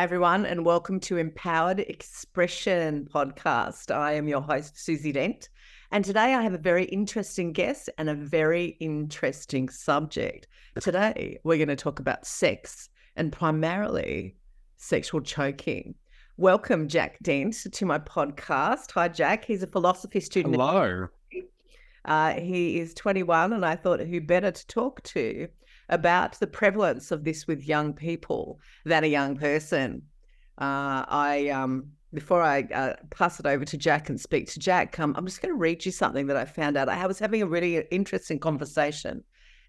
Hi, everyone, and welcome to Empowered Expression podcast. I am your host, Suzi Dent, and today I have a very interesting guest and a very interesting subject. Today, we're going to talk about sex and primarily sexual choking. Welcome, Jack Dent, to my podcast. Hi, Jack. He's a philosophy student. Hello. Uh, he is 21, and I thought who better to talk to about the prevalence of this with young people than a young person. Uh, I um, before I uh, pass it over to Jack and speak to Jack, um, I'm just going to read you something that I found out. I was having a really interesting conversation,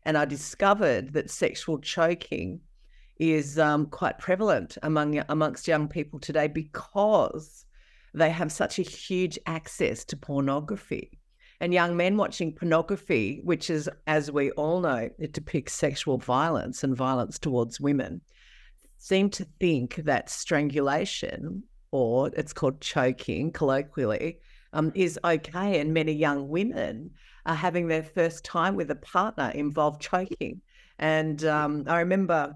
and I discovered that sexual choking is um, quite prevalent among amongst young people today because they have such a huge access to pornography and young men watching pornography, which is, as we all know, it depicts sexual violence and violence towards women, seem to think that strangulation, or it's called choking colloquially, um, is okay. And many young women are having their first time with a partner involve choking. And um, I remember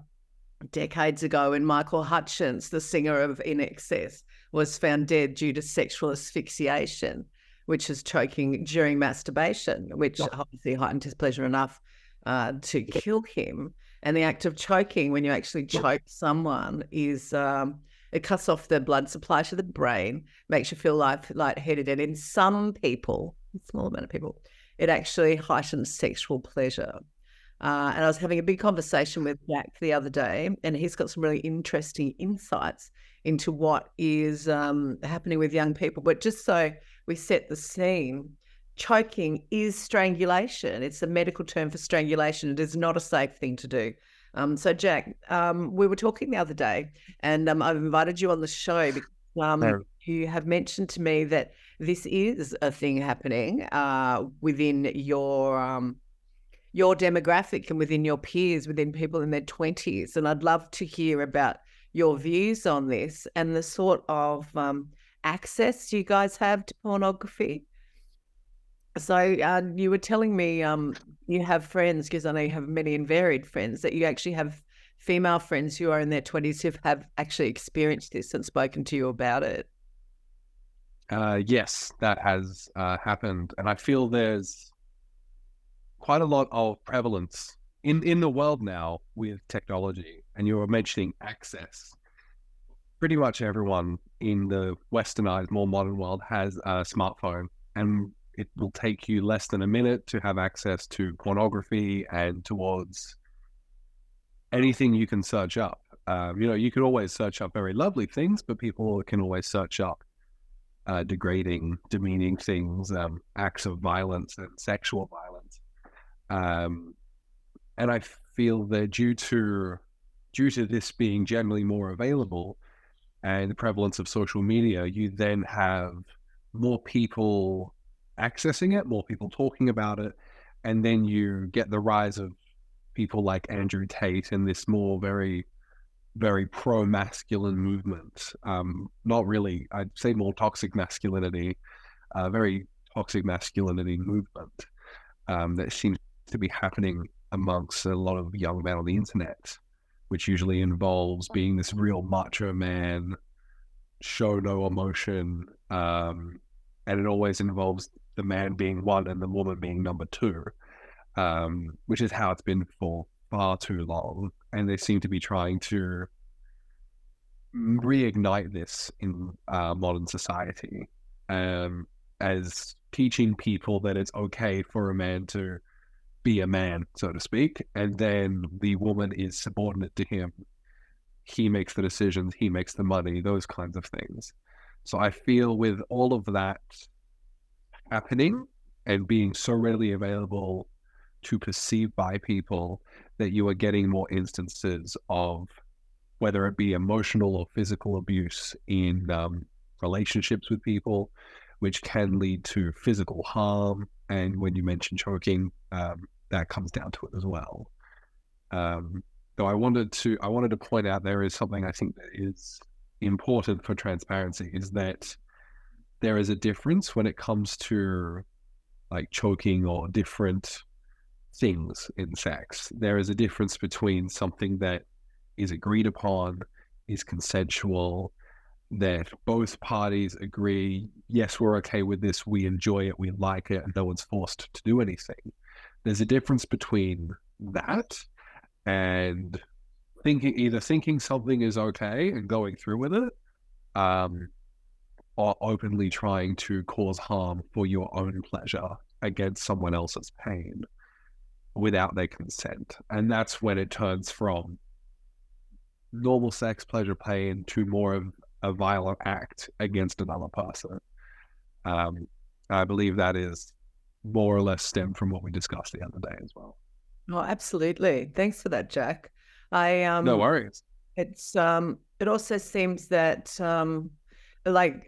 decades ago when Michael Hutchence, the singer of INXS, was found dead due to sexual asphyxiation which is choking during masturbation, which oh. obviously heightened his pleasure enough uh, to kill him. And the act of choking, when you actually choke someone, is um, it cuts off the blood supply to the brain, makes you feel light, lightheaded. And in some people, a small amount of people, it actually heightens sexual pleasure. Uh, and I was having a big conversation with Jack the other day, and he's got some really interesting insights into what is um, happening with young people. But just so we set the scene, choking is strangulation. It's a medical term for strangulation. It is not a safe thing to do. Um, so, Jack, um, we were talking the other day, and um, I've invited you on the show because um, you have mentioned to me that this is a thing happening uh, within your um, your demographic and within your peers, within people in their twenties. And I'd love to hear about your views on this and the sort of um, access you guys have to pornography? So uh, you were telling me um, you have friends because I know you have many and varied friends that you actually have female friends who are in their twenties who have actually experienced this and spoken to you about it. Uh, yes, that has uh, happened, and I feel there's quite a lot of prevalence in in the world now with technology. And you were mentioning access pretty much everyone in the westernized, more modern world has a smartphone, and it will take you less than a minute to have access to pornography and towards anything you can search up. Um, you know, you can always search up very lovely things, but people can always search up uh, degrading, demeaning things, um, acts of violence and sexual violence. Um, and I feel that due to due to this being generally more available, and the prevalence of social media, you then have more people accessing it, more people talking about it, and then you get the rise of people like Andrew Tate and this more very, very pro masculine movement. Um, not really, I'd say more toxic masculinity, uh, very toxic masculinity movement um, that seems to be happening amongst a lot of young men on the internet which usually involves being this real macho man, show no emotion, um, and it always involves the man being one and the woman being number two, um, which is how it's been for far too long. And they seem to be trying to reignite this in uh, modern society um, as teaching people that it's okay for a man to be a man, so to speak, and then the woman is subordinate to him. He makes the decisions, he makes the money, those kinds of things. So I feel with all of that happening and being so readily available to perceive by people that you are getting more instances of whether it be emotional or physical abuse in um, relationships with people, which can lead to physical harm. And when you mention choking, um, that comes down to it as well. Um, though I wanted to, I wanted to point out there is something I think that is important for transparency is that there is a difference when it comes to like choking or different things in sex. There is a difference between something that is agreed upon is consensual, that both parties agree, yes, we're okay with this, we enjoy it, we like it, and no one's forced to do anything. There's a difference between that and thinking either thinking something is okay and going through with it, um, or openly trying to cause harm for your own pleasure against someone else's pain without their consent. And that's when it turns from normal sex, pleasure, pain to more of a violent act against another person. Um, I believe that is more or less stem from what we discussed the other day as well. Oh, absolutely. Thanks for that, Jack. I um no worries. It's um it also seems that um like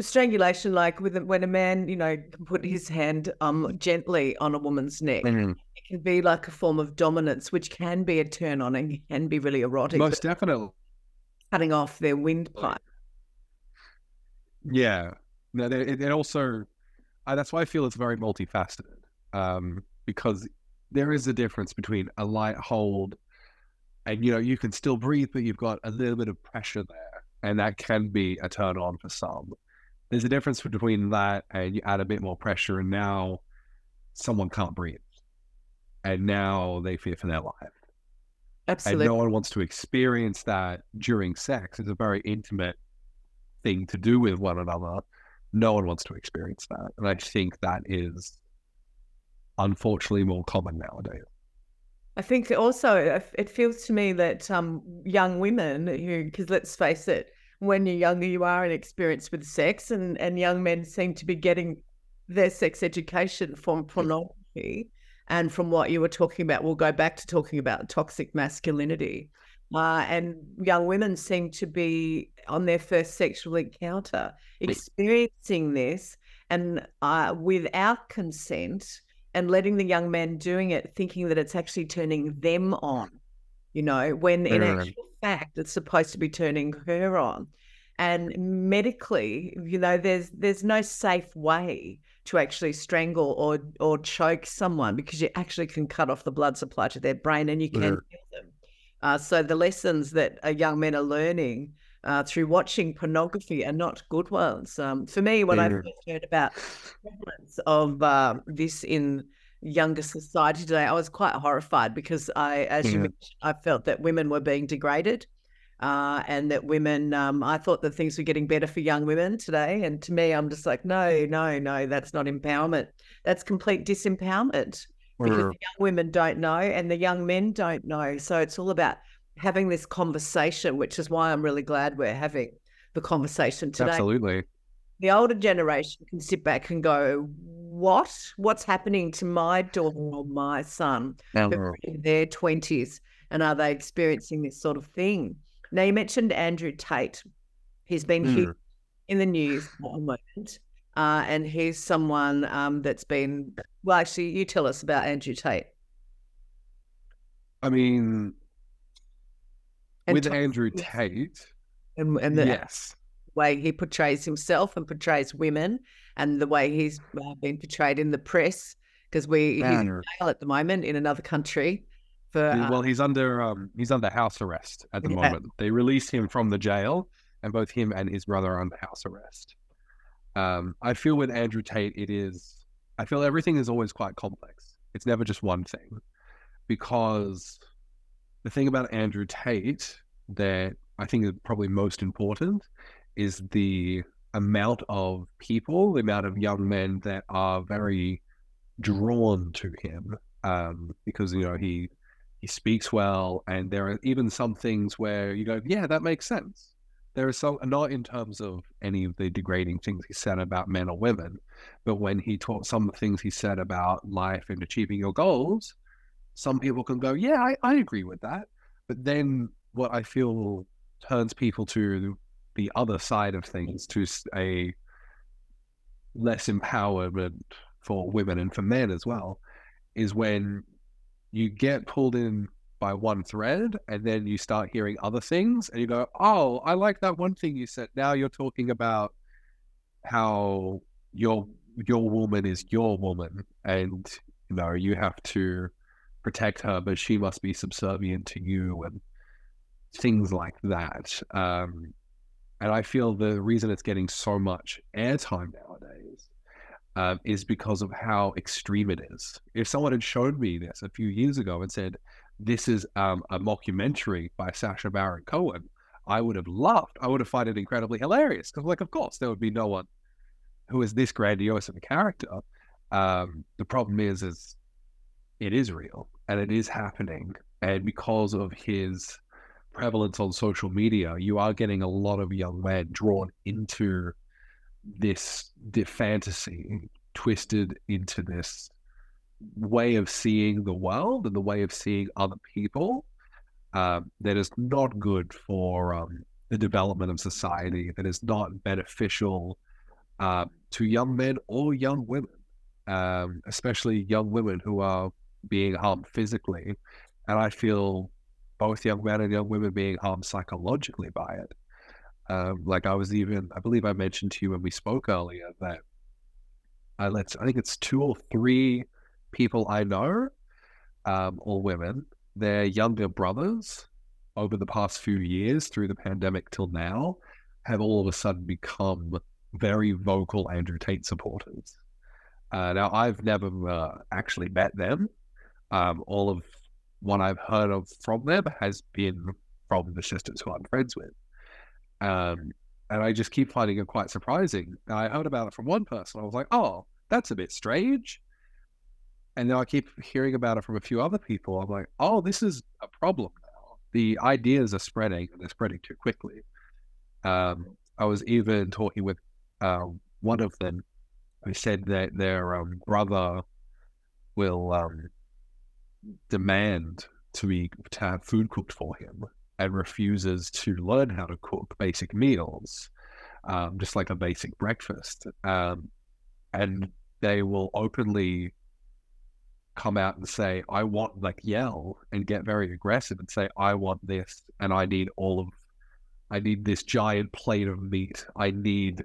strangulation, like with when a man, you know, can put his hand um gently on a woman's neck, mm-hmm. it can be like a form of dominance, which can be a turn on and can be really erotic. Most definitely. Cutting off their windpipe. Yeah. No, it also uh, that's why I feel it's very multifaceted. Um, because there is a difference between a light hold and you know, you can still breathe, but you've got a little bit of pressure there. And that can be a turn on for some there's a difference between that and you add a bit more pressure and now someone can't breathe and now they fear for their life absolutely and no one wants to experience that during sex it's a very intimate thing to do with one another no one wants to experience that and i think that is unfortunately more common nowadays I think also it feels to me that um, young women who, because let's face it, when you're younger, you are inexperienced with sex, and, and young men seem to be getting their sex education from pornography and from what you were talking about. We'll go back to talking about toxic masculinity. Uh, and young women seem to be on their first sexual encounter experiencing this and uh, without consent and letting the young men doing it thinking that it's actually turning them on you know when in actual fact it's supposed to be turning her on and medically you know there's there's no safe way to actually strangle or or choke someone because you actually can cut off the blood supply to their brain and you can yeah. kill them uh, so the lessons that young men are learning uh, through watching pornography are not good ones. Um, for me, when. I first heard about prevalence of uh, this in younger society today, I was quite horrified because I, as you mentioned, I felt that women were being degraded. Uh, and that women, um, I thought that things were getting better for young women today. And to me, I'm just like, no, no, no, that's not empowerment. That's complete disempowerment because the young women don't know and the young men don't know. So it's all about having this conversation, which is why I'm really glad we're having the conversation today. Absolutely. The older generation can sit back and go, what? What's happening to my daughter or my son in their 20s? And are they experiencing this sort of thing? Now, you mentioned Andrew Tate. He's been mm. here in the news at the moment. Uh, and he's someone um, that's been, well, actually, you tell us about Andrew Tate. I mean, and with Andrew Tate, and, and the yes. way he portrays himself and portrays women, and the way he's been portrayed in the press, because we he's in jail at the moment in another country. For, uh, well, he's under um, he's under house arrest at the yeah. moment. They release him from the jail, and both him and his brother are under house arrest. Um, I feel with Andrew Tate, it is. I feel everything is always quite complex. It's never just one thing, because the thing about Andrew Tate that I think is probably most important is the amount of people, the amount of young men that are very drawn to him um, because you know he he speaks well, and there are even some things where you go, yeah, that makes sense. There are some not in terms of any of the degrading things he said about men or women, but when he taught some of the things he said about life and achieving your goals, some people can go, yeah, I, I agree with that. But then what I feel turns people to the other side of things, to a less empowerment for women and for men as well, is when you get pulled in by one thread and then you start hearing other things and you go, oh, I like that one thing you said. Now you're talking about how your your woman is your woman and you know you have to protect her, but she must be subservient to you. And things like that. Um, and I feel the reason it's getting so much airtime nowadays um, is because of how extreme it is. If someone had shown me this a few years ago and said, this is um, a mockumentary by Sacha Baron Cohen, I would have laughed. I would have found it incredibly hilarious because, like, of course, there would be no one who is this grandiose of a character. Um, the problem is, is it is real and it is happening, and because of his prevalence on social media, you are getting a lot of young men drawn into this, this fantasy, twisted into this way of seeing the world and the way of seeing other people um, that is not good for um, the development of society, that is not beneficial uh, to young men or young women, um, especially young women who are being harmed physically. And I feel both young men and young women being harmed psychologically by it. Um, like I was even, I believe I mentioned to you when we spoke earlier that I let's, I think it's two or three people I know, um, all women, their younger brothers over the past few years through the pandemic till now have all of a sudden become very vocal Andrew Tate supporters. Uh, now, I've never uh, actually met them. Um, all of what I've heard of from them has been from the sisters who I'm friends with. Um, and I just keep finding it quite surprising. I heard about it from one person. I was like, oh, that's a bit strange. And then I keep hearing about it from a few other people. I'm like, oh, this is a problem now. The ideas are spreading and they're spreading too quickly. Um, I was even talking with uh, one of them who said that their um, brother will um, demand to be to have food cooked for him and refuses to learn how to cook basic meals, um, just like a basic breakfast. Um, and they will openly come out and say, I want, like, yell and get very aggressive and say, I want this and I need all of, I need this giant plate of meat. I need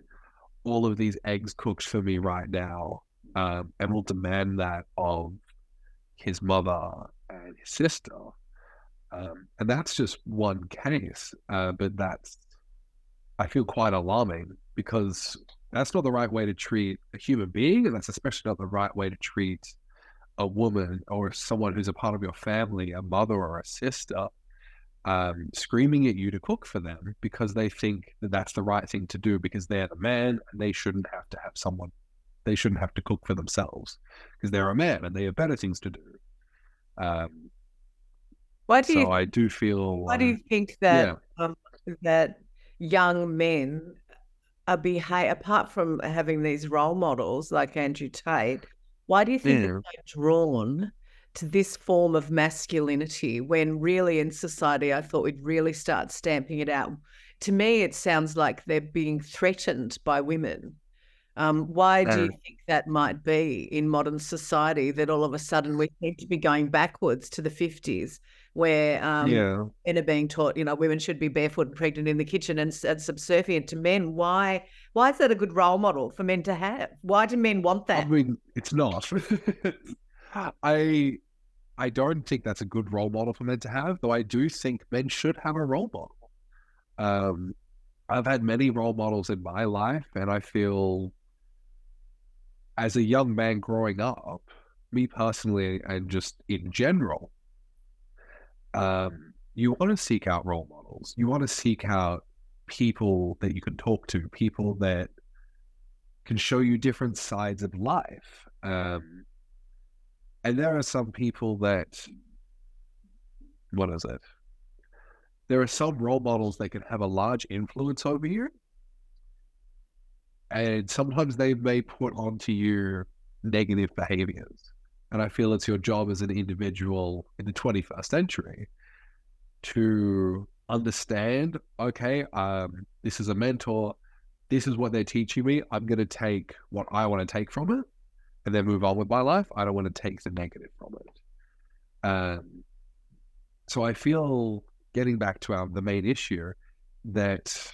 all of these eggs cooked for me right now. Um, and will demand that of his mother and his sister. Um, and that's just one case, uh, but that's, I feel quite alarming because that's not the right way to treat a human being. And that's especially not the right way to treat a woman or someone who's a part of your family, a mother or a sister, um, screaming at you to cook for them because they think that that's the right thing to do because they're the man and they shouldn't have to have someone, they shouldn't have to cook for themselves because they're a man and they have better things to do. Um, why do so you? I do feel. Why do you um, think that um, that young men are behave apart from having these role models like Andrew Tate? Why do you think Yeah. they're so drawn to this form of masculinity when really in society I thought we'd really start stamping it out? To me, it sounds like they're being threatened by women. Um, why do you Uh, think that might be in modern society that all of a sudden we seem to be going backwards to the 50s where um, yeah. men are being taught, you know, women should be barefoot and pregnant in the kitchen and, and subservient to men. Why? Why is that a good role model for men to have? Why do men want that? I mean, it's not. I I don't think that's a good role model for men to have, though I do think men should have a role model. Um, I've had many role models in my life, and I feel as a young man growing up, me personally, and just in general, um, you want to seek out role models. You want to seek out people that you can talk to, people that can show you different sides of life. Um, and there are some people that, what is it? There are some role models that can have a large influence over you. And sometimes they may put onto you negative behaviors. And I feel it's your job as an individual in the 21st century to understand okay, um, this is a mentor, this is what they're teaching me. I'm going to take what I want to take from it and then move on with my life. I don't want to take the negative from it. Um, so I feel getting back to our the main issue that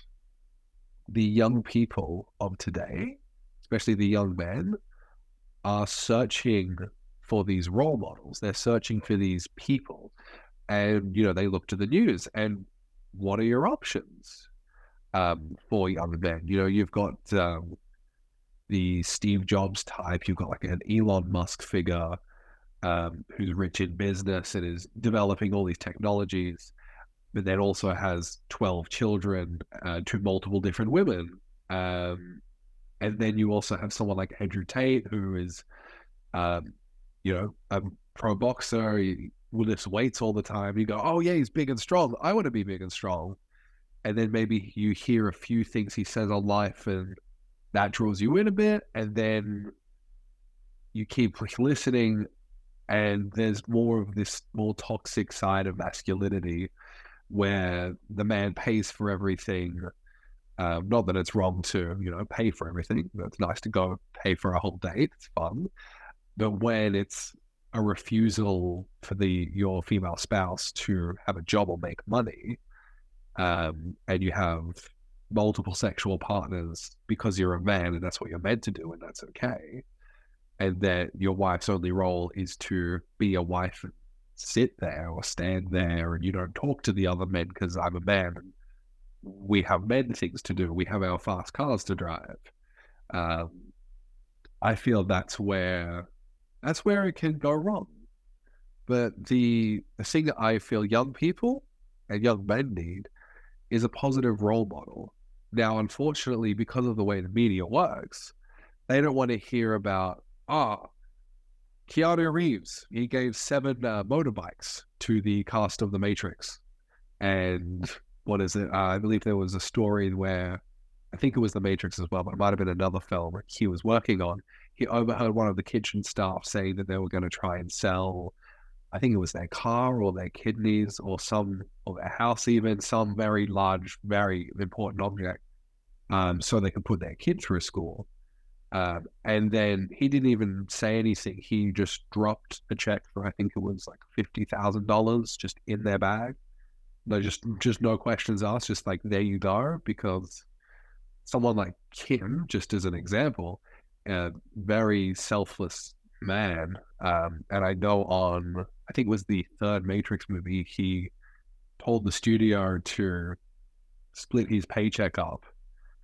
the young people of today, especially the young men, are searching for these role models. They're searching for these people, and you know they look to the news. And what are your options um, for young men? You know, you've got um, the Steve Jobs type, you've got like an Elon Musk figure um, who's rich in business and is developing all these technologies, but then also has 12 children uh, to multiple different women. Um, and then you also have someone like Andrew Tate, who is, um, you know, a pro boxer. He lifts weights all the time. You go, oh, yeah, he's big and strong. I want to be big and strong. And then maybe you hear a few things he says on life and that draws you in a bit. And then you keep listening and there's more of this more toxic side of masculinity where the man pays for everything. Um, not that it's wrong to you know pay for everything. It's nice to go pay for a whole date. It's fun, but when it's a refusal for the your female spouse to have a job or make money, um, and you have multiple sexual partners because you're a man and that's what you're meant to do and that's okay and that your wife's only role is to be a wife and sit there or stand there and you don't talk to the other men because I'm a man and we have men things to do. We have our fast cars to drive. Um, I feel that's where that's where it can go wrong. But the the thing that I feel young people and young men need is a positive role model. Now, unfortunately, because of the way the media works, they don't want to hear about ah, Keanu Reeves, he gave seven uh, motorbikes to the cast of The Matrix. And what is it? Uh, I believe there was a story where I think it was The Matrix as well, but it might have been another film where he was working on. He overheard one of the kitchen staff saying that they were going to try and sell, I think it was their car or their kidneys or some, or their house, even some very large, very important object, um, so they could put their kid through school. Um, and then he didn't even say anything. He just dropped a check for I think it was like fifty thousand dollars just in their bag. No, just just no questions asked. Just like there you go. Because someone like Kim, just as an example, a very selfless man. Um, and I know on I think it was the third Matrix movie, he told the studio to split his paycheck up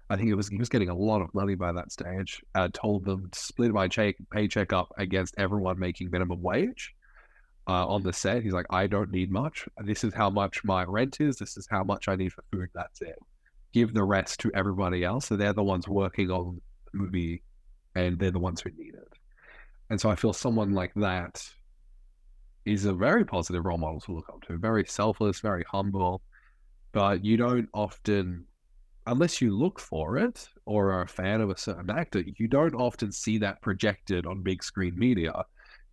I think it was he was getting a lot of money by that stage. Uh, told them to split my check, paycheck up against everyone making minimum wage uh, on the set. He's like, I don't need much. This is how much my rent is. This is how much I need for food. That's it. Give the rest to everybody else. So they're the ones working on the movie, and they're the ones who need it. And so I feel someone like that is a very positive role model to look up to. Very selfless, very humble, but you don't often unless you look for it or are a fan of a certain actor, you don't often see that projected on big screen media.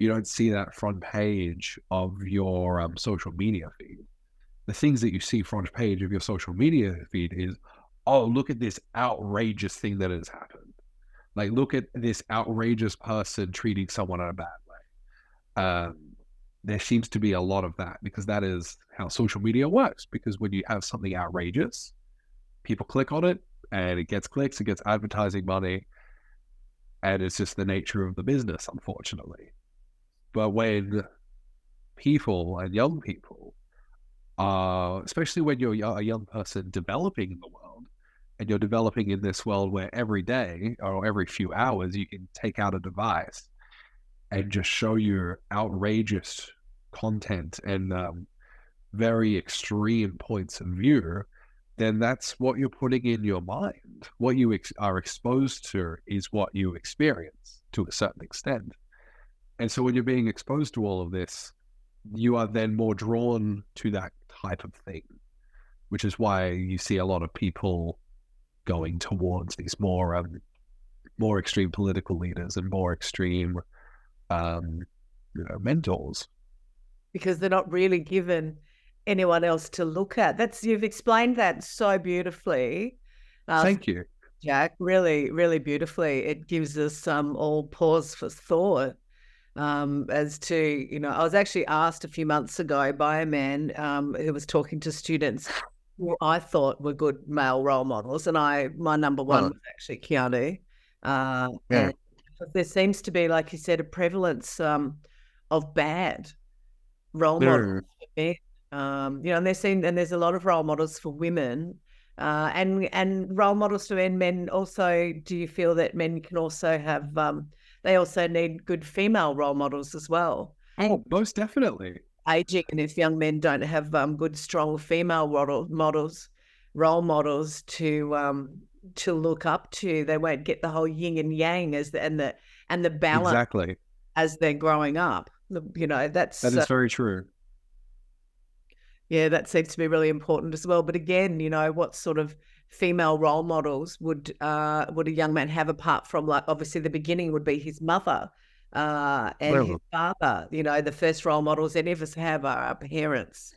You don't see that front page of your um, social media feed. The things that you see front page of your social media feed is, oh, look at this outrageous thing that has happened. Like, look at this outrageous person treating someone in a bad way. Um, there seems to be a lot of that because that is how social media works. Because when you have something outrageous, people click on it and it gets clicks, it gets advertising money, and it's just the nature of the business, unfortunately. But when people and young people are, especially when you're a young person developing in the world, and you're developing in this world where every day or every few hours you can take out a device and just show your outrageous content and um, very extreme points of view then that's what you're putting in your mind. What you ex- are exposed to is what you experience to a certain extent. And so when you're being exposed to all of this, you are then more drawn to that type of thing, which is why you see a lot of people going towards these more um, more extreme political leaders and more extreme um, you know, mentors. Because they're not really given anyone else to look at. That's you've explained that so beautifully. Uh, Thank you, Jack. Really, really beautifully. It gives us um, all pause for thought um, as to you know. I was actually asked a few months ago by a man um, who was talking to students who I thought were good male role models, and I my number one oh. was actually Keanu. Uh, yeah. there seems to be, like you said, a prevalence um, of bad role models Um, you know, and there's seen and there's a lot of role models for women, uh, and and role models for men. Men also, do you feel that men can also have? Um, they also need good female role models as well. Oh, most definitely. Aging, and if young men don't have um, good, strong female model, models, role models to um, to look up to, they won't get the whole yin and yang as the and the and the balance exactly as they're growing up. You know, that's that is uh, very true. Yeah, that seems to be really important as well. But again, you know, what sort of female role models would uh, would a young man have apart from like obviously the beginning would be his mother uh, and well, his father. You know, the first role models any of us have are our parents.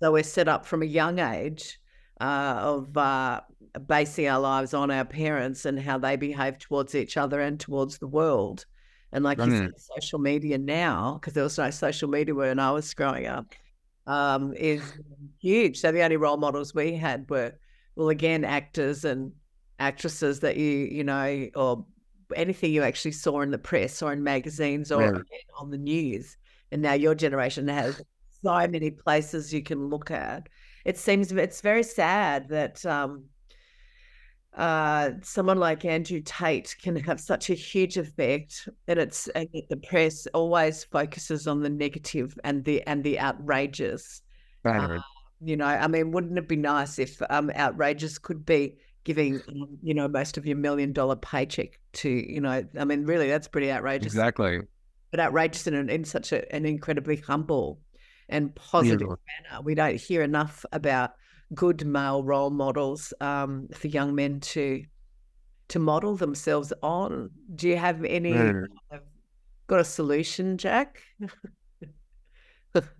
So we're set up from a young age uh, of uh, basing our lives on our parents and how they behave towards each other and towards the world. And like you said, social media now, because there was no social media when I was growing up, um, is huge. So the only role models we had were, well, again, actors and actresses that you, you know, or anything you actually saw in the press or in magazines or right. on the news. And now your generation has so many places you can look at. It seems it's very sad that um, uh, someone like Andrew Tate can have such a huge effect, and it's and the press always focuses on the negative and the and the outrageous. Uh, you know, I mean, wouldn't it be nice if um, outrageous could be giving um, you know most of your million dollar paycheck to you know? I mean, really, that's pretty outrageous. Exactly. But outrageous in in such a, an incredibly humble and positive yeah. manner. We don't hear enough about good male role models um, for young men to to model themselves on. Do you have any no. got a solution, Jack?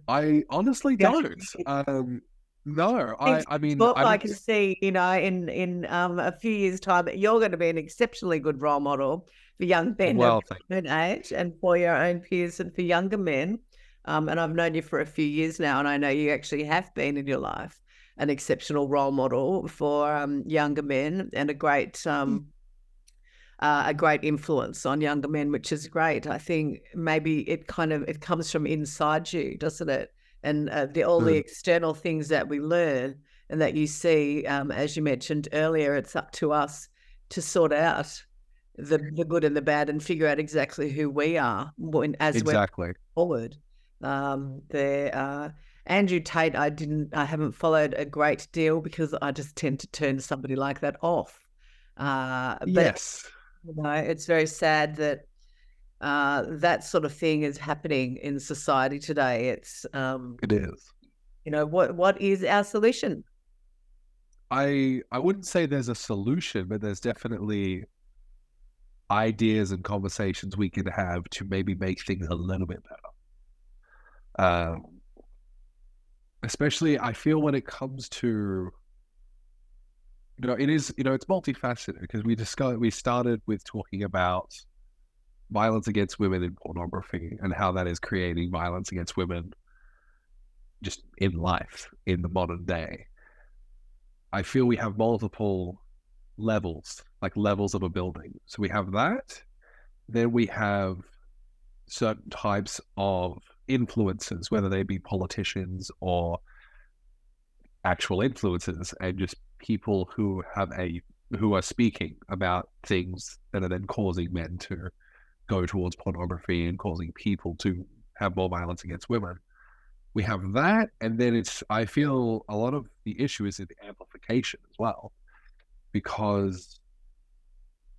I honestly don't. Um, no, I, I mean, I, I can see, you know, in in um, a few years' time, you're going to be an exceptionally good role model for young men well, of age and for your own peers and for younger men. Um, and I've known you for a few years now, and I know you actually have been in your life an exceptional role model for um, younger men and a great um, mm. uh, a great influence on younger men, which is great. I think maybe it kind of it comes from inside you, doesn't it? And uh, the all mm. the external things that we learn and that you see, um, as you mentioned earlier, it's up to us to sort out the the good and the bad and figure out exactly who we are when as exactly. we're forward. Um, there. Uh, Andrew Tate, I didn't, I haven't followed a great deal because I just tend to turn somebody like that off. Uh, but, yes, you know, it's very sad that uh, that sort of thing is happening in society today. It's um, it is. You know what? What is our solution? I I wouldn't say there's a solution, but there's definitely ideas and conversations we can have to maybe make things a little bit better. Um, especially I feel when it comes to you know it is you know it's multifaceted because we discussed we started with talking about violence against women in pornography and how that is creating violence against women just in life in the modern day. I feel we have multiple levels, like levels of a building. So we have that, then we have certain types of influences, whether they be politicians or actual influences, and just people who have a who are speaking about things that are then causing men to go towards pornography and causing people to have more violence against women. We have that, and then it's I feel a lot of the issue is in the amplification as well, because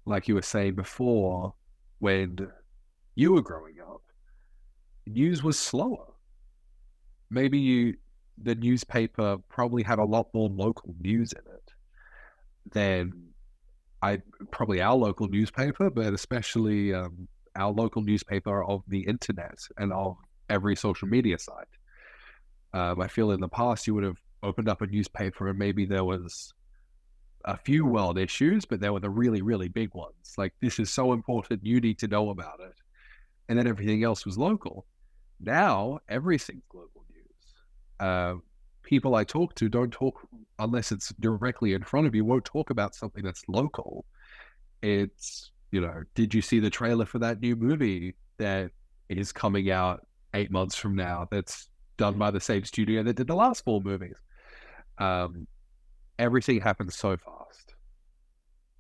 like you were saying before, when you were growing up, news was slower. Maybe you, the newspaper probably had a lot more local news in it than I probably our local newspaper, but especially um, our local newspaper of the internet and of every social media site. Um, I feel in the past you would have opened up a newspaper and maybe there was a few world issues, but there were the really, really big ones. Like this is so important, you need to know about it, and then everything else was local. Now everything's global news. Uh, people I talk to don't talk unless it's directly in front of you. Won't talk about something that's local. It's you know, did you see the trailer for that new movie that is coming out eight months from now? That's done by the same studio that did the last four movies. Um, everything happens so fast.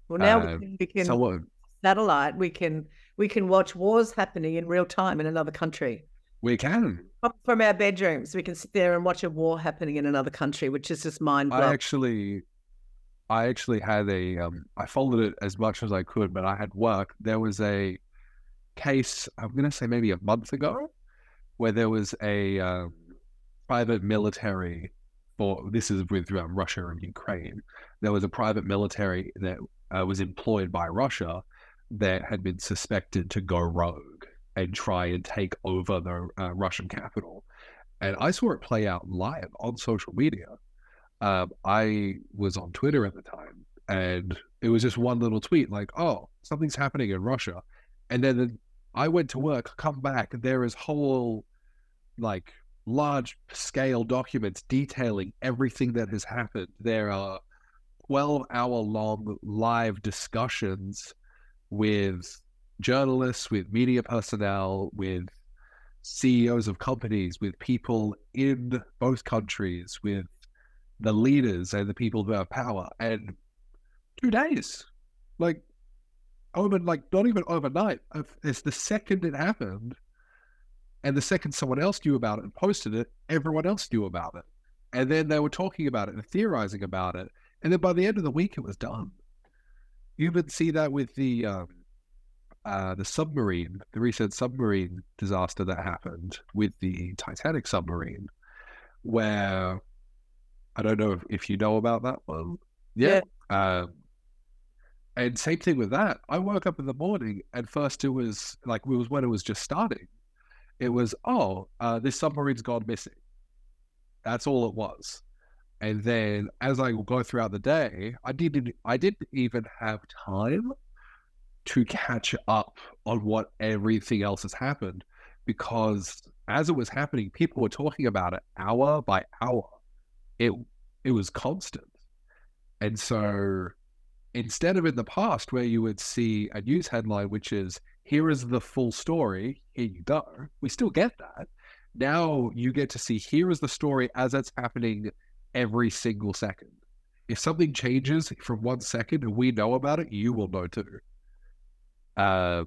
Well, now Uh, we can, we can Someone, satellite. We can we can watch wars happening in real time in another country we can. From- from our bedrooms. We can sit there and watch a war happening in another country, which is just mind I actually, I actually had a. Um, I followed it as much as I could, but I had work. There was a case. I'm going to say maybe a month ago, where there was a um, private military. For this is with um, Russia and Ukraine. There was a private military that uh, was employed by Russia that had been suspected to go rogue and try and take over the uh, Russian capital. And I saw it play out live on social media um, I was on Twitter at the time, and it was just one little tweet like, "Oh, something's happening in Russia," and then the, I went to work, come back, there is whole like large scale documents detailing everything that has happened. There are twelve hour long live discussions with journalists, with media personnel, with CEOs of companies, with people in both countries, with the leaders and the people who have power. And two days, like over, like not even overnight. It's the second it happened, and the second someone else knew about it and posted it, everyone else knew about it. And then they were talking about it and theorizing about it. And then by the end of the week, it was done. You even see that with the um, uh, the submarine, the recent submarine disaster that happened with the Titanic submarine, where I don't know if, you know about that one. Yeah. Um, and same thing with that. I woke up in the morning and first it was like it was when it was just starting. It was oh, uh, this submarine's gone missing. That's all it was. And then as I go throughout the day, I didn't I didn't even have time to catch up on what everything else has happened because as it was happening, people were talking about it hour by hour. It it was constant. And so instead of in the past where you would see a news headline which is here is the full story, here you go. We still get that. Now you get to see here is the story as it's happening every single second. If something changes from one second and we know about it, you will know too. Uh,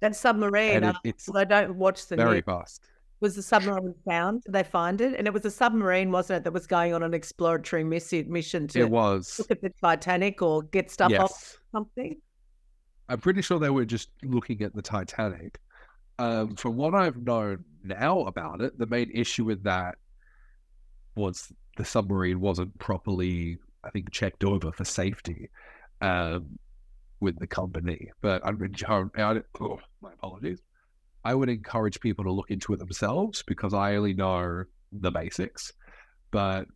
that submarine. and it, it's I don't watch the very news. fast. Was the submarine found? Did they find it? And it was a submarine, wasn't it, that was going on an exploratory mission mission to It was. look at the Titanic or get stuff off something? I'm pretty sure they were just looking at the Titanic. Um, from what I've known now about it, the main issue with that was the submarine wasn't properly, I think, checked over for safety um, with the company. But I'm, I, I, oh, my apologies. I would encourage people to look into it themselves because I only know the basics. But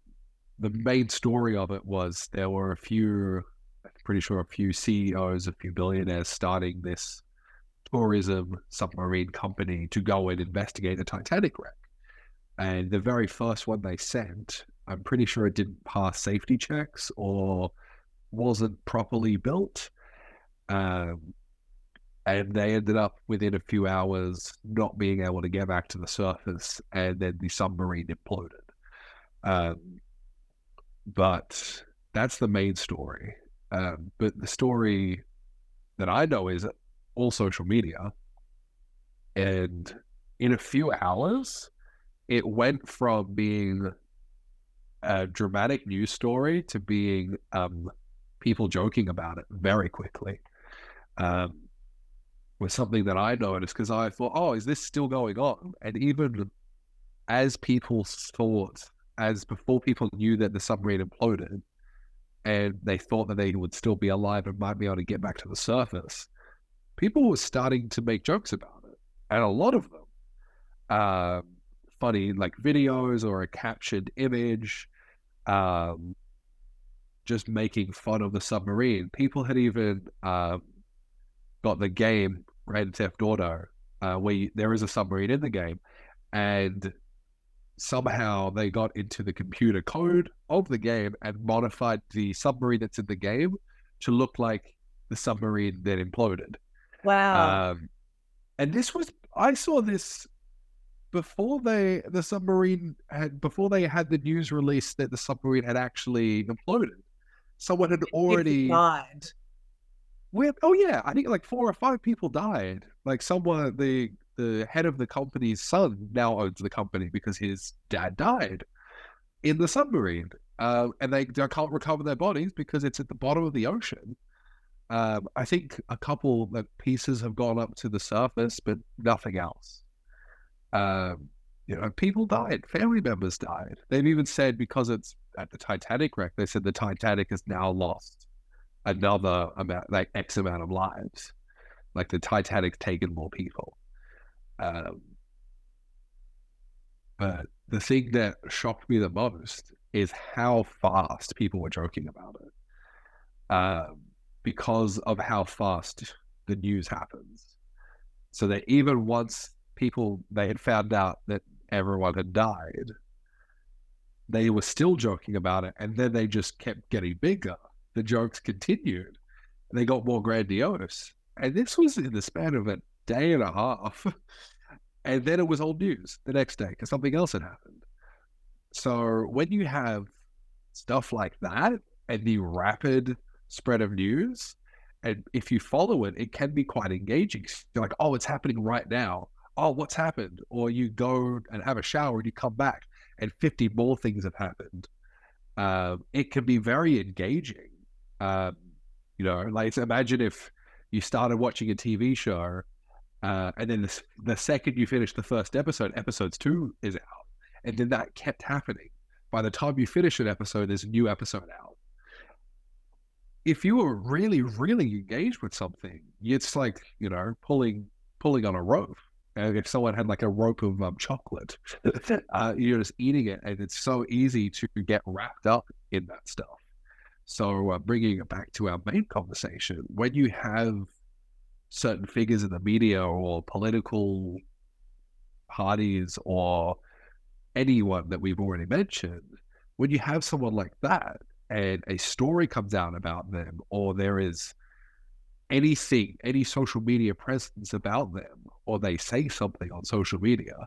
the main story of it was there were a few I'm pretty sure a few CEOs, a few billionaires starting this tourism submarine company to go and investigate the Titanic wreck. And the very first one they sent, I'm pretty sure it didn't pass safety checks or wasn't properly built. Um, and they ended up within a few hours not being able to get back to the surface, and then the submarine imploded. Um, but that's the main story. Um, but the story that I know is all social media. And in a few hours, it went from being a dramatic news story to being um, people joking about it very quickly. Um, was something that I noticed because I thought, oh, is this still going on? And even as people thought, as before people knew that the submarine imploded, and they thought that they would still be alive and might be able to get back to the surface, people were starting to make jokes about it. And a lot of them, uh, funny like videos or a captured image, um, just making fun of the submarine. People had even um, got the game Grand Theft Auto, uh, where you, there is a submarine in the game, and somehow they got into the computer code of the game and modified the submarine that's in the game to look like the submarine that imploded. Wow. Um, and this was, I saw this before they the submarine had before they had the news release that the submarine had actually imploded, someone had already died. We oh yeah, I think like four or five people died. Like someone the the head of the company's son now owns the company because his dad died in the submarine, uh, and they, they can't recover their bodies because it's at the bottom of the ocean. Um, I think a couple of pieces have gone up to the surface, but nothing else. Um, you know, people died, family members died. They've even said because it's at the Titanic wreck, they said the Titanic is now lost another amount, like X amount of lives. Like the Titanic's taken more people. Um, but the thing that shocked me the most is how fast people were joking about it. Um, because of how fast the news happens. So that even once people they had found out that everyone had died, they were still joking about it, and then they just kept getting bigger. The jokes continued, they got more grandiose, and this was in the span of a day and a half. and then it was old news the next day because something else had happened. So when you have stuff like that and the rapid spread of news, and if you follow it, it can be quite engaging. You're like, oh, it's happening right now oh, what's happened? Or you go and have a shower and you come back and 50 more things have happened. Um, it can be very engaging. Um, you know, like imagine if you started watching a TV show uh, and then the, the second you finish the first episode, episodes two is out. And then that kept happening. By the time you finish an episode, there's a new episode out. If you were really, really engaged with something, it's like, you know, pulling pulling on a rope if someone had like a rope of um, chocolate, uh, you're just eating it, and it's so easy to get wrapped up in that stuff. So, uh, bringing it back to our main conversation, when you have certain figures in the media or political parties or anyone that we've already mentioned, when you have someone like that and a story comes out about them, or there is anything, any social media presence about them, or they say something on social media,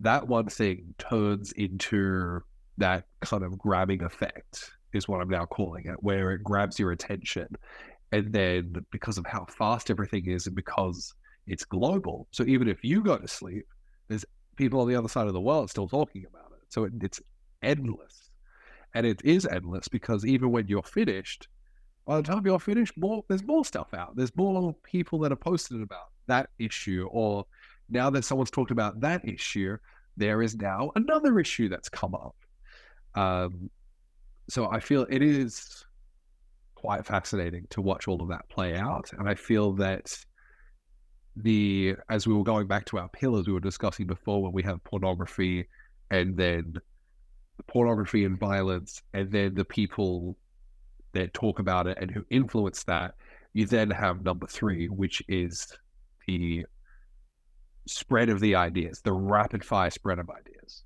that one thing turns into that kind of grabbing effect, is what I'm now calling it, where it grabs your attention. And then because of how fast everything is and because it's global, so even if you go to sleep, there's people on the other side of the world still talking about it. So it, it's endless. And it is endless because even when you're finished, by the time you're finished, more there's more stuff out. There's more people that are posted about that issue, or now that someone's talked about that issue, there is now another issue that's come up. Um, so I feel it is quite fascinating to watch all of that play out, and I feel that the as we were going back to our pillars we were discussing before, when we have pornography, and then pornography and violence, and then the people that talk about it and who influence that, you then have number three, which is the spread of the ideas, the rapid fire spread of ideas.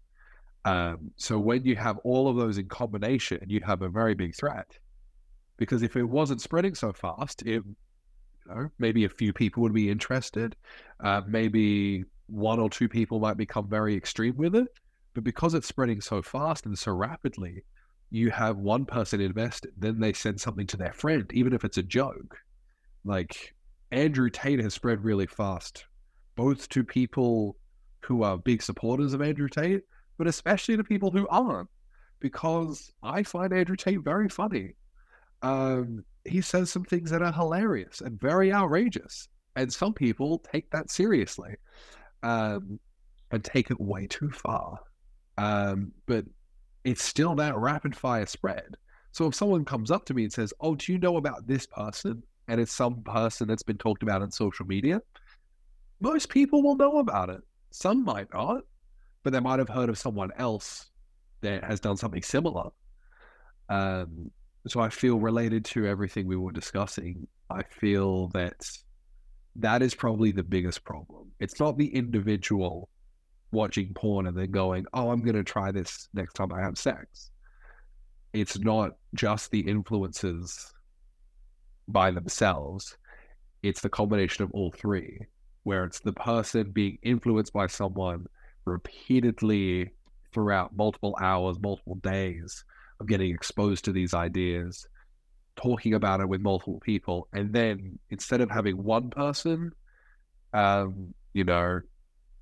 Um, so when you have all of those in combination, you have a very big threat. Because if it wasn't spreading so fast, it, you know, maybe a few people would be interested. Uh, maybe one or two people might become very extreme with it. But because it's spreading so fast and so rapidly, you have one person invested, then they send something to their friend, even if it's a joke. Like Andrew Tate has spread really fast, both to people who are big supporters of Andrew Tate, but especially to people who aren't, because I find Andrew Tate very funny. Um, he says some things that are hilarious and very outrageous, and some people take that seriously um, and take it way too far. Um, but it's still that rapid fire spread. So if someone comes up to me and says, "Oh, do you know about this person?" and it's some person that's been talked about on social media, most people will know about it. Some might not, but they might have heard of someone else that has done something similar. Um, so I feel related to everything we were discussing. I feel that that is probably the biggest problem. It's not the individual watching porn and then going, oh, I'm going to try this next time I have sex. It's not just the influences by themselves, it's the combination of all three, where it's the person being influenced by someone repeatedly throughout multiple hours, multiple days of getting exposed to these ideas, talking about it with multiple people, and then instead of having one person, um, you know,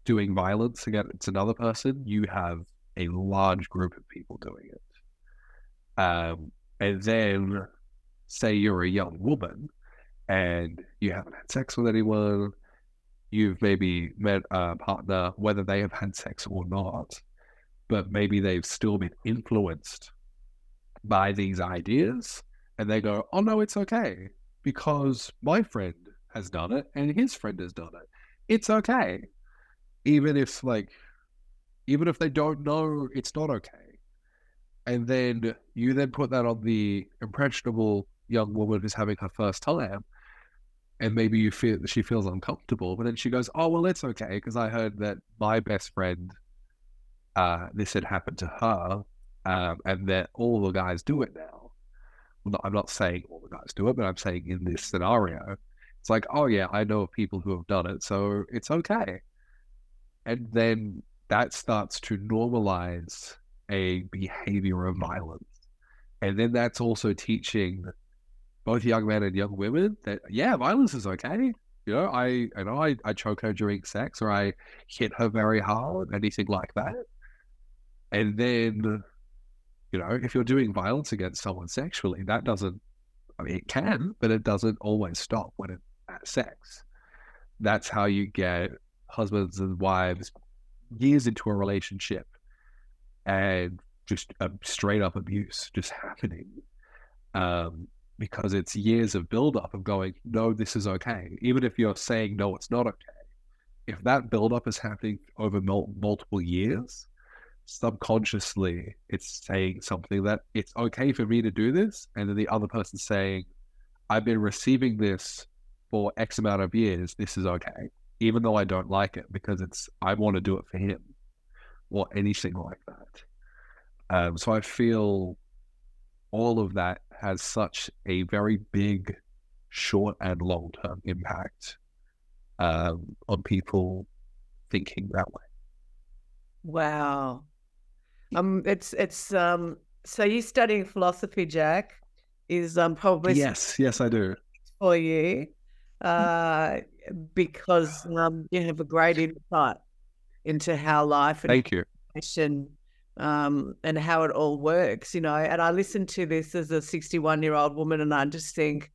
doing violence against another person, you have a large group of people doing it. Um, and then, say you're a young woman and you haven't had sex with anyone, you've maybe met uh, a partner, whether they have had sex or not, but maybe they've still been influenced by these ideas and they go, oh no, it's okay because my friend has done it and his friend has done it. It's okay. Even if, like, even if they don't know it's not okay. And then you then put that on the impressionable young woman who's having her first time. And maybe you feel she feels uncomfortable, but then she goes, "Oh well, it's okay because I heard that my best friend, uh, this had happened to her, um, and that all the guys do it now." Well, I'm not saying all the guys do it, but I'm saying in this scenario, it's like, "Oh yeah, I know of people who have done it, so it's okay." And then that starts to normalize a behavior of violence. And then that's also teaching both young men and young women that yeah, violence is okay. You know, I you know I, I choke her during sex or I hit her very hard, anything like that. And then, you know, if you're doing violence against someone sexually, that doesn't I mean it can, but it doesn't always stop when it's at sex. That's how you get husbands and wives years into a relationship and just a straight up abuse just happening um, because it's years of build up of going, no, this is okay. Even if you're saying, no, it's not okay. If that build up is happening over mul- multiple years, subconsciously it's saying something that it's okay for me to do this. And then the other person saying, I've been receiving this for X amount of years. This is okay even though I don't like it because it's I want to do it for him or anything like that. Um, so I feel all of that has such a very big short and long term impact um, on people thinking that way. Wow. Um, it's it's um. So you studying philosophy, Jack, is um probably yes, yes, I do for you. Uh, because um, you have a great insight into how life and Thank you. Um, and how it all works, you know. And I listen to this as a 61 year old woman, and I just think,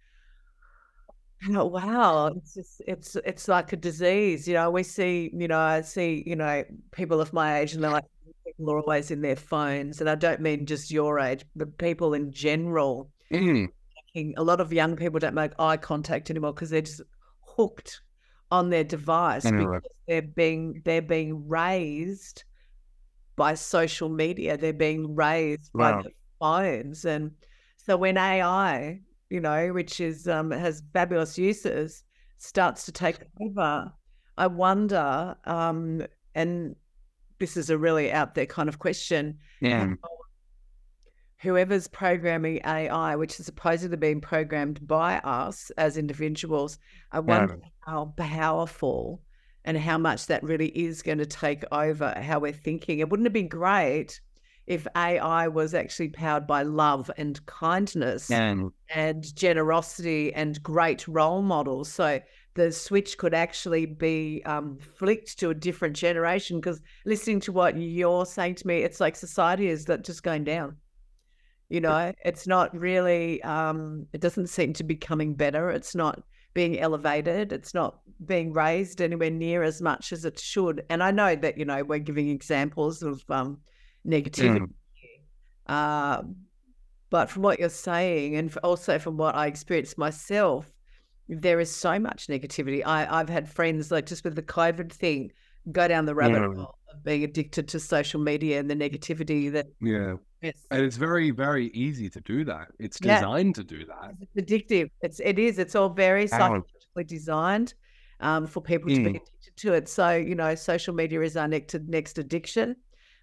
oh, wow, it's just it's it's like a disease, you know. We see, you know, I see, you know, people of my age, and they're like, people are always in their phones, and I don't mean just your age, but people in general. Mm. A lot of young people don't make eye contact anymore because they're just hooked on their device because they're being they're being raised by social media. They're being raised wow. by the phones, and so when AI, you know, which is um, has fabulous uses, starts to take over, I wonder, um, and this is a really out there kind of question. Yeah whoever's programming AI, which is supposedly being programmed by us as individuals, I wonder yeah. how powerful and how much that really is going to take over how we're thinking. It wouldn't have been great if AI was actually powered by love and kindness and, and generosity and great role models. So the switch could actually be um, flicked to a different generation. Because listening to what you're saying to me, it's like society is that just going down. You know, it's not really, um, it doesn't seem to be coming better. It's not being elevated. It's not being raised anywhere near as much as it should. And I know that, you know, we're giving examples of um, negativity. Mm. Uh, but from what you're saying, and also from what I experienced myself, there is so much negativity. I, I've had friends, like just with the COVID thing, go down the rabbit mm. hole of being addicted to social media and the negativity that yeah Yes. And it's very, very easy to do that. It's designed yeah. to do that. It's addictive. It's it is. It's all very psychologically designed um, for people mm. to be mm. addicted to it. So, you know, social media is our next next addiction.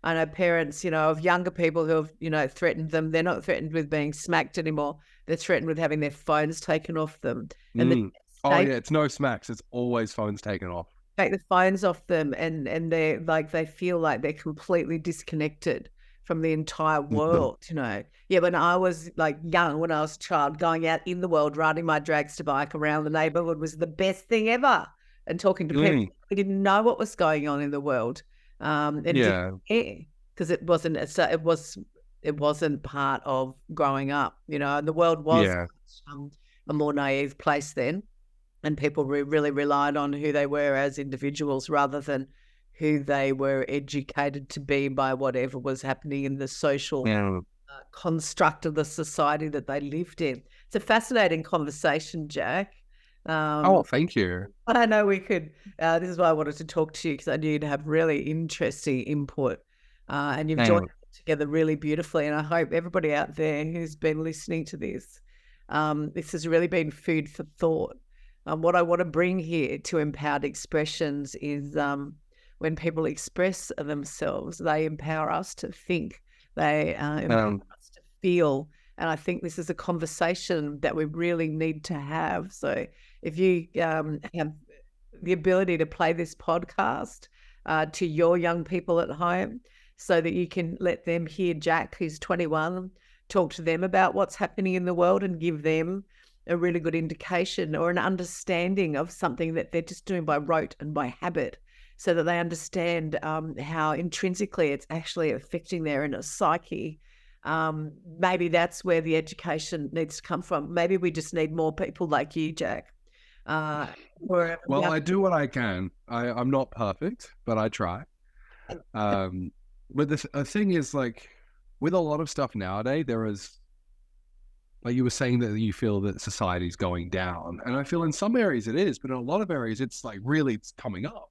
I know parents, you know, of younger people who have, you know, threatened them. They're not threatened with being smacked anymore. They're threatened with having their phones taken off them. And mm. oh yeah, it's no smacks. It's always phones taken off. take the phones off them and and they're like they feel like they're completely disconnected from the entire Mm-hmm. world, you know. Yeah, when I was like young, when I was a child, going out in the world, riding my dragster bike around the neighborhood was the best thing ever. And talking to people, Mm. we didn't know what was going on in the world. Um, and Yeah. because it wasn't it was it wasn't part of growing up, you know. And the world was Yeah. um, a more naive place then, and people re- really relied on who they were as individuals rather than who they were educated to be by whatever was happening in the social Yeah. uh, construct of the society that they lived in. It's a fascinating conversation, Jack. Um, Oh, thank you. but I know we could. Uh, this is why I wanted to talk to you because I knew you'd have really interesting input, uh, and you've joined together really beautifully. And I hope everybody out there who's been listening to this, um, this has really been food for thought. Um, what I want to bring here to empowered expressions is um, when people express themselves, they empower us to think. They uh, empower Um, us to feel. And I think this is a conversation that we really need to have. So if you um, have the ability to play this podcast uh, to your young people at home so that you can let them hear Jack, who's 21, talk to them about what's happening in the world and give them a really good indication or an understanding of something that they're just doing by rote and by habit so that they understand um, how intrinsically it's actually affecting their inner psyche. Um, maybe that's where the education needs to come from. Maybe we just need more people like you, Jack. Uh, Well, I do what I can. I, I'm not perfect, but I try. Um, but the, th- the thing is, like, with a lot of stuff nowadays, there is, like you were saying, that you feel that society's going down, and I feel in some areas it is, but in a lot of areas, it's like really it's coming up.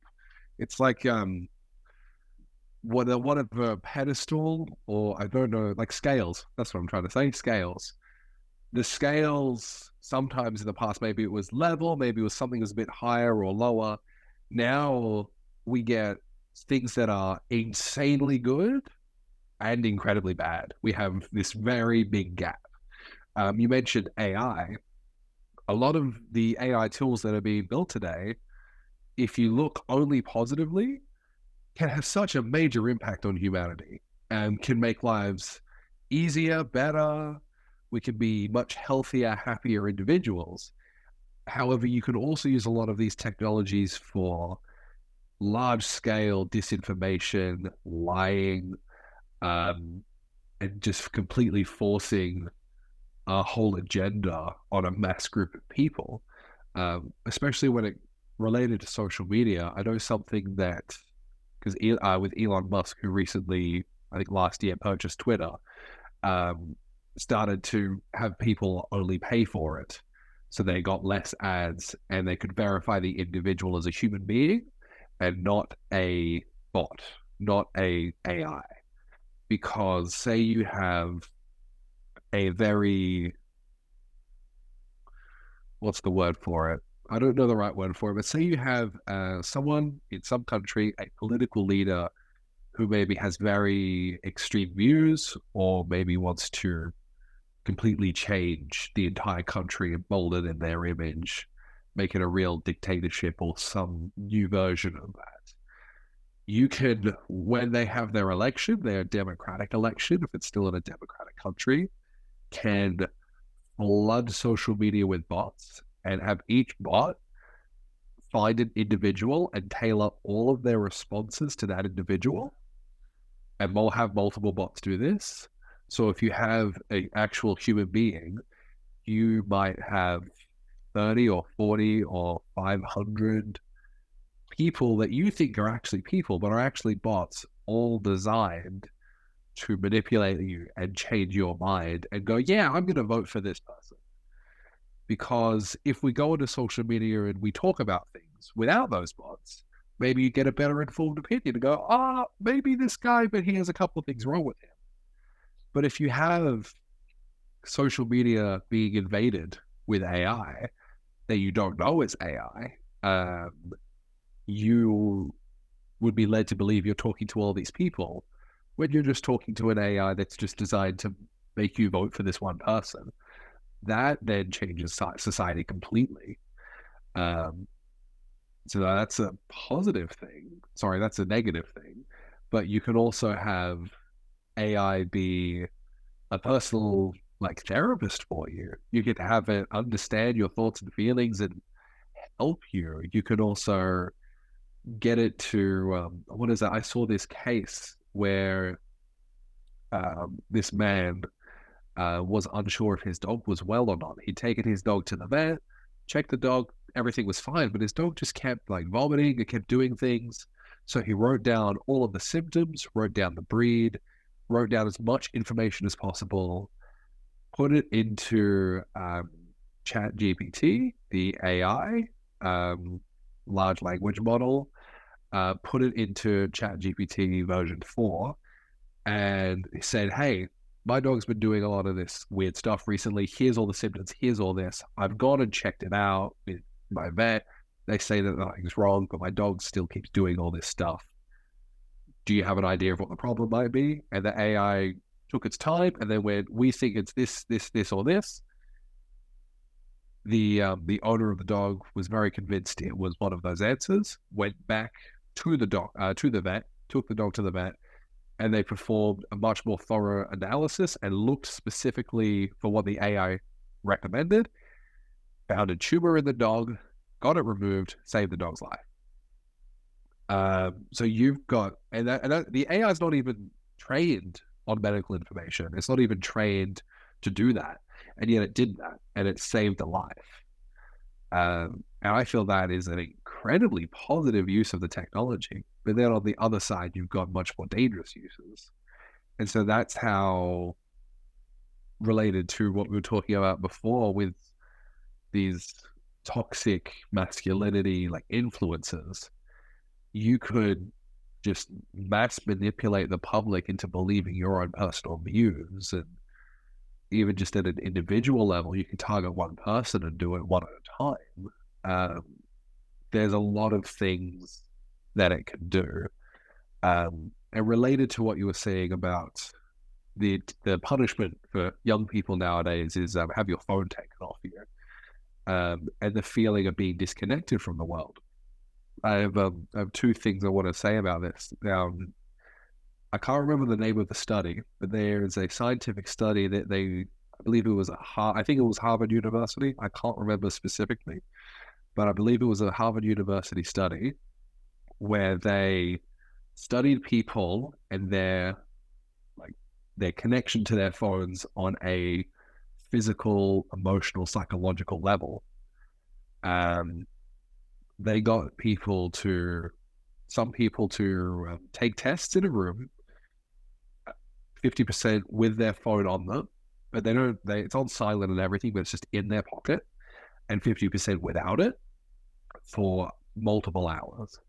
It's like um, what a what of a pedestal, or I don't know, like scales. That's what I'm trying to say. Scales. The scales sometimes in the past, maybe it was level, maybe it was something that was a bit higher or lower. Now we get things that are insanely good and incredibly bad. We have this very big gap. Um, you mentioned AI. A lot of the AI tools that are being built today, if you look only positively, can have such a major impact on humanity and can make lives easier, better. We can be much healthier, happier individuals. However, you can also use a lot of these technologies for large scale disinformation, lying, um, and just completely forcing a whole agenda on a mass group of people, um, especially when it related to social media. I know something that because uh, with Elon Musk, who recently, I think last year, purchased Twitter, um, started to have people only pay for it. So they got less ads and they could verify the individual as a human being and not a bot, not a AI. Because say you have a very what's the word for it? I don't know the right word for it, but say you have uh, someone in some country, a political leader who maybe has very extreme views or maybe wants to completely change the entire country and mold it in their image, make it a real dictatorship or some new version of that. You can, when they have their election, their democratic election, if it's still in a democratic country, can flood social media with bots and have each bot find an individual and tailor all of their responses to that individual. And we'll have multiple bots do this. So if you have an actual human being, you might have 30 or 40 or 500 people that you think are actually people, but are actually bots, all designed to manipulate you and change your mind and go, yeah, I'm going to vote for this person. Because if we go into social media and we talk about things without those bots, maybe you get a better informed opinion and go, ah, oh, maybe this guy, but he has a couple of things wrong with him. But if you have social media being invaded with AI that you don't know is AI, um, you would be led to believe you're talking to all these people when you're just talking to an AI that's just designed to make you vote for this one person. That then changes society completely. Um, So that's a positive thing. Sorry, that's a negative thing. But you can also have AI be a personal like therapist for you. You get to have it understand your thoughts and feelings and help you. You can also get it to um, what is that? I saw this case where um, this man uh, was unsure if his dog was well or not. He'd taken his dog to the vet, checked the dog, everything was fine, but his dog just kept like vomiting and kept doing things. So he wrote down all of the symptoms, wrote down the breed, wrote down as much information as possible, put it into um, Chat GPT, the AI, um, large language model, uh, put it into Chat GPT version 4, and said, Hey, my dog's been doing a lot of this weird stuff recently. Here's all the symptoms. Here's all this. I've gone and checked it out with my vet. They say that nothing's wrong, but my dog still keeps doing all this stuff. Do you have an idea of what the problem might be? And the AI took its time, and then when we think it's this, this, this, or this, the um, the owner of the dog was very convinced it was one of those answers. Went back to the dog uh, to the vet, took the dog to the vet, and they performed a much more thorough analysis and looked specifically for what the AI recommended, found a tumor in the dog, got it removed, saved the dog's life. Um, so you've got, and, that, and that, the AI is not even trained on medical information. It's not even trained to do that, and yet it did that, and it saved a life. Um, and I feel that is an incredibly positive use of the technology. But then on the other side, you've got much more dangerous uses. And so that's how related to what we were talking about before with these toxic masculinity like influences, you could just mass manipulate the public into believing your own personal views and even just at an individual level, you can target one person and do it one at a time. Um, there's a lot of things that it can do. Um, and related to what you were saying about the the punishment for young people nowadays is um, have your phone taken off you, um, and the feeling of being disconnected from the world. I have, um, I have two things I want to say about this. Now, I can't remember the name of the study, but there is a scientific study that they, I believe it was a, I think it was Harvard University. I can't remember specifically, but I believe it was a Harvard University study where they studied people and their like their connection to their phones on a physical, emotional, psychological level. Um, they got people to some people to um, take tests in a room 50% with their phone on them but they don't they it's on silent and everything but it's just in their pocket and 50% without it for multiple hours.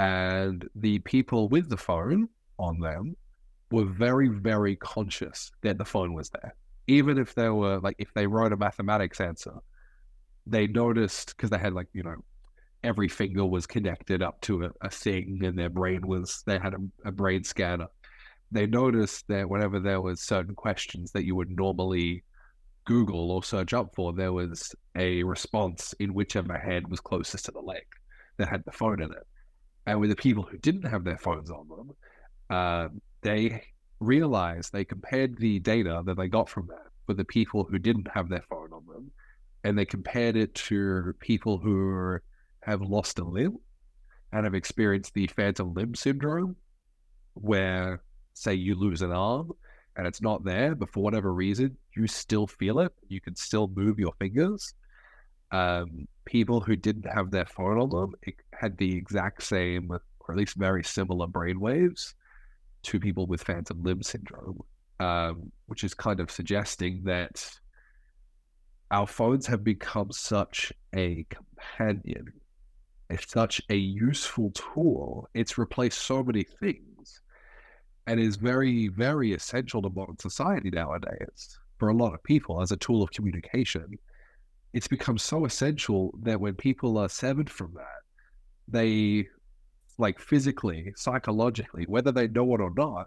And the people with the phone on them were very, very conscious that the phone was there. Even if they were like, if they wrote a mathematics answer, they noticed because they had like, you know, every finger was connected up to a, a thing and their brain was, they had a, a brain scanner. They noticed that whenever there was certain questions that you would normally Google or search up for, there was a response in whichever head was closest to the leg that had the phone in it. And with the people who didn't have their phones on them, uh, they realized they compared the data that they got from that with the people who didn't have their phone on them, and they compared it to people who have lost a limb and have experienced the phantom limb syndrome, where, say, you lose an arm and it's not there, but for whatever reason, you still feel it. You can still move your fingers. Um, people who didn't have their phone on them had the exact same, or at least very similar brain waves to people with phantom limb syndrome, um, which is kind of suggesting that our phones have become such a companion, it's such a useful tool. It's replaced so many things and is very, very essential to modern society nowadays for a lot of people as a tool of communication. It's become so essential that when people are severed from that, they, like physically, psychologically, whether they know it or not,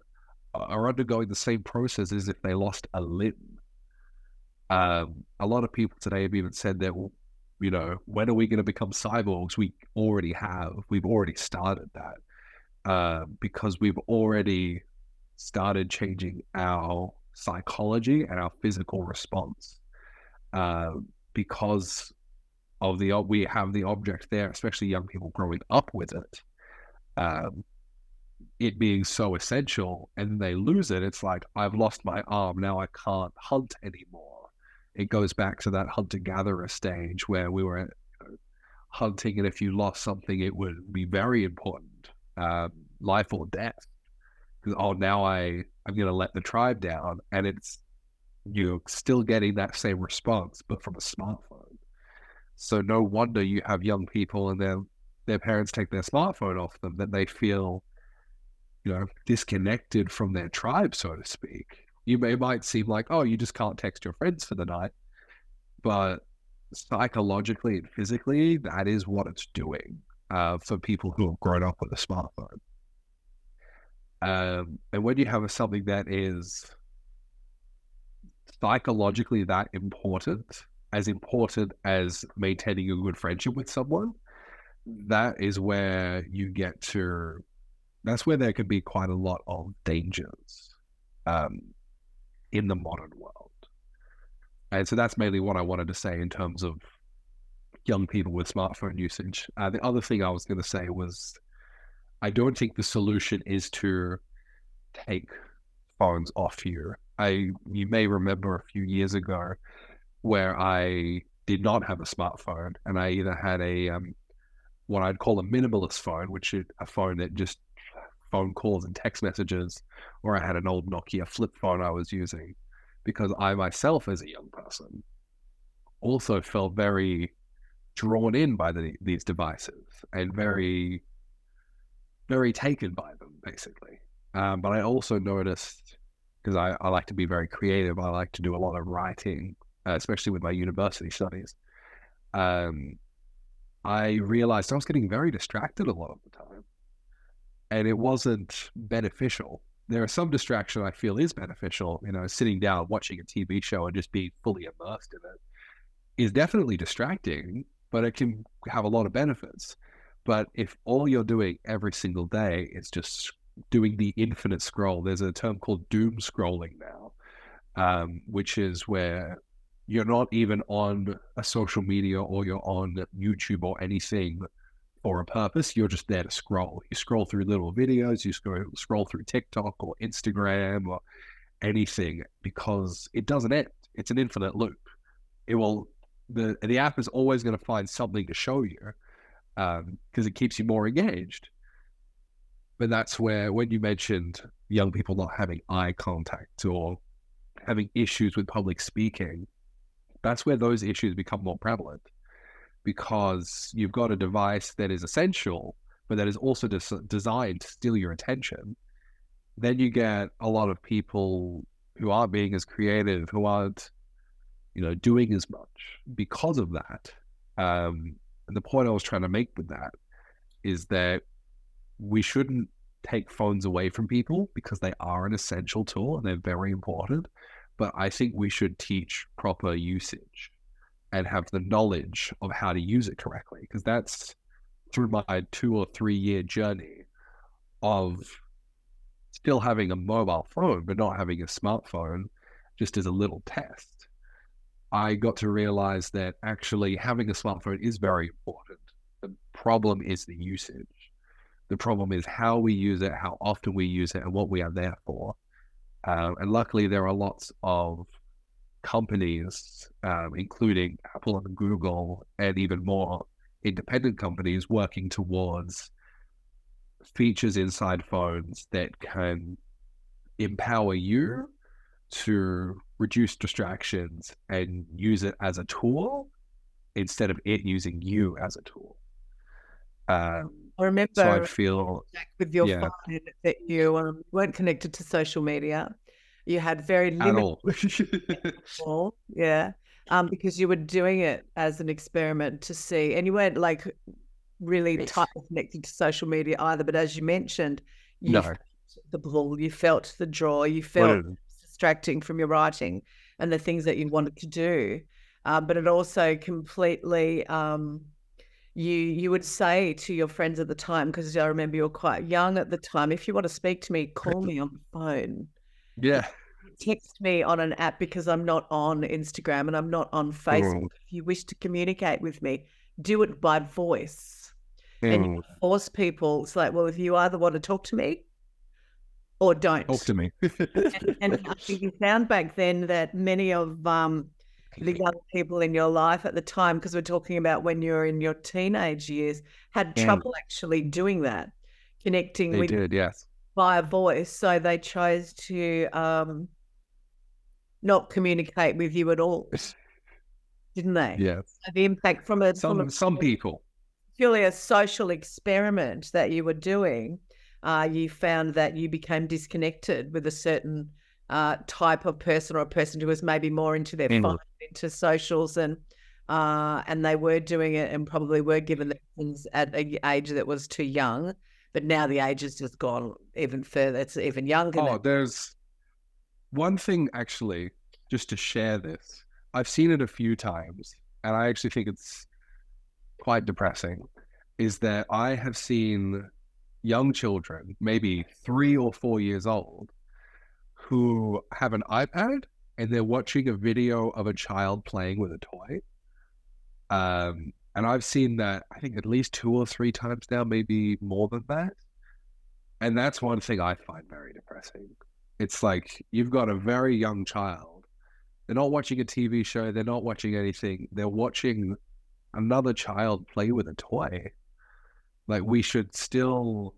are undergoing the same process as if they lost a limb. Um, a lot of people today have even said that You know, when are we going to become cyborgs? We already have. We've already started that uh, because we've already started changing our psychology and our physical response uh, because of the we have the object there, especially young people growing up with it. Um, it being so essential, and they lose it. It's like I've lost my arm now. I can't hunt anymore. It goes back to that hunter gatherer stage where we were hunting, and if you lost something, it would be very important, um, life or death. Because oh, now I I'm going to let the tribe down, and it's you're still getting that same response, but from a smartphone. So no wonder you have young people and their their parents take their smartphone off them that they feel, you know, disconnected from their tribe, so to speak. You may might seem like, oh, you just can't text your friends for the night, but psychologically and physically, that is what it's doing uh, for people who have grown up with a smartphone. Um, and when you have something that is psychologically that important, as important as maintaining a good friendship with someone, that is where you get to. That's where there could be quite a lot of dangers um, in the modern world. And so that's mainly what I wanted to say in terms of young people with smartphone usage. Uh, the other thing I was going to say was I don't think the solution is to take phones off you. I you may remember a few years ago where I did not have a smartphone, and I either had a um, what I'd call a minimalist phone, which is a phone that just phone calls and text messages, or I had an old Nokia flip phone I was using, because I myself, as a young person, also felt very drawn in by the, these devices and very, very taken by them, basically. Um, but I also noticed because I, I like to be very creative. I like to do a lot of writing uh, especially with my university studies, um, I realized I was getting very distracted a lot of the time. And it wasn't beneficial. There are some distraction I feel is beneficial. You know, sitting down, watching a TV show and just being fully immersed in it is definitely distracting, but it can have a lot of benefits. But if all you're doing every single day is just doing the infinite scroll, there's a term called doom scrolling now, um, which is where you're not even on a social media or you're on YouTube or anything for a purpose. You're just there to scroll. You scroll through little videos, you scroll, scroll through TikTok or Instagram or anything because it doesn't end. It's an infinite loop. It will the the app is always going to find something to show you because um, it keeps you more engaged. But that's where when you mentioned young people not having eye contact or having issues with public speaking, that's where those issues become more prevalent because you've got a device that is essential, but that is also des- designed to steal your attention. Then you get a lot of people who aren't being as creative, who aren't, you know, doing as much because of that. Um, and the point I was trying to make with that is that we shouldn't take phones away from people because they are an essential tool and they're very important but I think we should teach proper usage and have the knowledge of how to use it correctly because that's through my two or three year journey of still having a mobile phone but not having a smartphone just as a little test. I got to realize that actually having a smartphone is very important. The problem is the usage the problem is how we use it how often we use it and what we are there for um, and luckily, there are lots of companies, um, including Apple and Google, and even more independent companies working towards features inside phones that can empower you to reduce distractions and use it as a tool instead of it using you as a tool. Um, I remember so I feel with your yeah. phone that you um, weren't connected to social media. You had very limited all. yeah, um, because you were doing it as an experiment to see, and you weren't like really tightly connected to social media either. But as you mentioned, you no. the pull, you felt the draw, you felt distracting from your writing and the things that you wanted to do. uh, but it also completely um, you you would say to your friends at the time because I remember you were quite young at the time. If you want to speak to me, call me on the phone. Yeah. Text me on an app because I'm not on Instagram and I'm not on Facebook. Mm. If you wish to communicate with me, do it by voice. And Mm. you force people. It's like, well, if you either want to talk to me or don't. Talk to me. and, and I think you found back then that many of um, the young people in your life at the time, because we're talking about when you're in your teenage years, had Mm. trouble actually doing that, connecting they with did, yes. via voice. So they chose to um, not communicate with you at all, didn't they? Yes. So the impact from a from Some a some people. purely a social experiment that you were doing, uh, you found that you became disconnected with a certain uh, type of person or a person who was maybe more into their Mm. phone, into socials, and uh, and they were doing it and probably were given the things at an age that was too young. But now the age has just gone even further. It's even younger. Oh, now. there's one thing actually, just to share this. I've seen it a few times, and I actually think it's quite depressing. Is that I have seen young children, maybe three or four years old, who have an iPad and they're watching a video of a child playing with a toy. Um, and I've seen that I think at least two or three times now, maybe more than that. And that's one thing I find very depressing. It's like you've got a very young child. They're not watching a TV show, they're not watching anything. They're watching another child play with a toy. Like we should still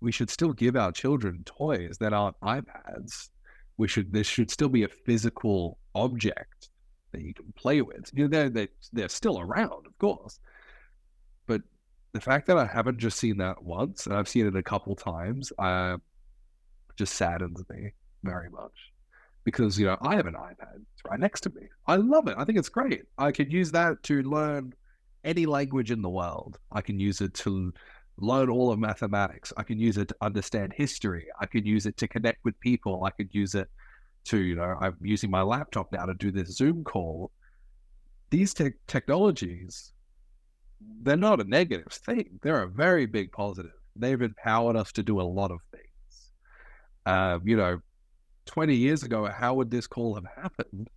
we should still give our children toys that aren't iPads. We should there should still be a physical object that you can play with. You know, they're they they're still around, of course. But the fact that I haven't just seen that once and I've seen it a couple times, uh, just saddens me very much. Because you know I have an iPad it's right next to me. I love it. I think it's great. I could use that to learn any language in the world. I can use it to learn all of mathematics. I can use it to understand history. I could use it to connect with people. I could use it to, you know, I'm using my laptop now to do this Zoom call. These te- technologies, they're not a negative thing. They're a very big positive. They've empowered us to do a lot of things. Um, you know, 20 years ago, how would this call have happened?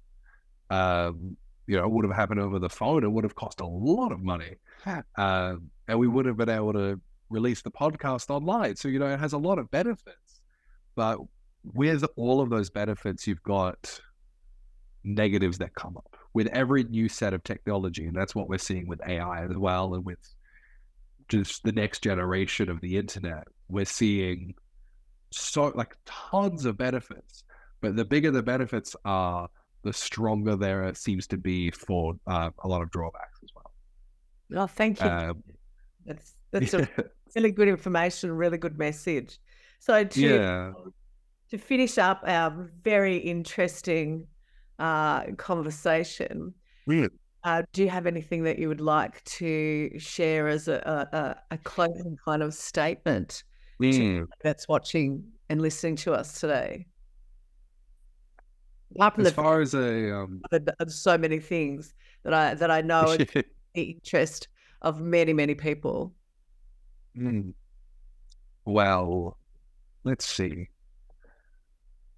Um, you know, it would have happened over the phone. It would have cost a lot of money. Um, and we would have been able to release the podcast online. So, you know, it has a lot of benefits. But with all of those benefits, you've got negatives that come up with every new set of technology. And that's what we're seeing with AI as well. And with just the next generation of the internet, we're seeing so like tons of benefits. But the bigger the benefits are, the stronger there seems to be for uh, a lot of drawbacks as well. Oh, thank you. Um, that's that's a really good information, really good message. So to yeah. to finish up our very interesting uh, conversation, Really? uh, do you have anything that you would like to share as a, a, a- closing kind of statement Mm. that's watching and listening to us today? Apart As the far as a um, fact that there's so many things that I that I know the interest of many many people. Mm. Well, let's see.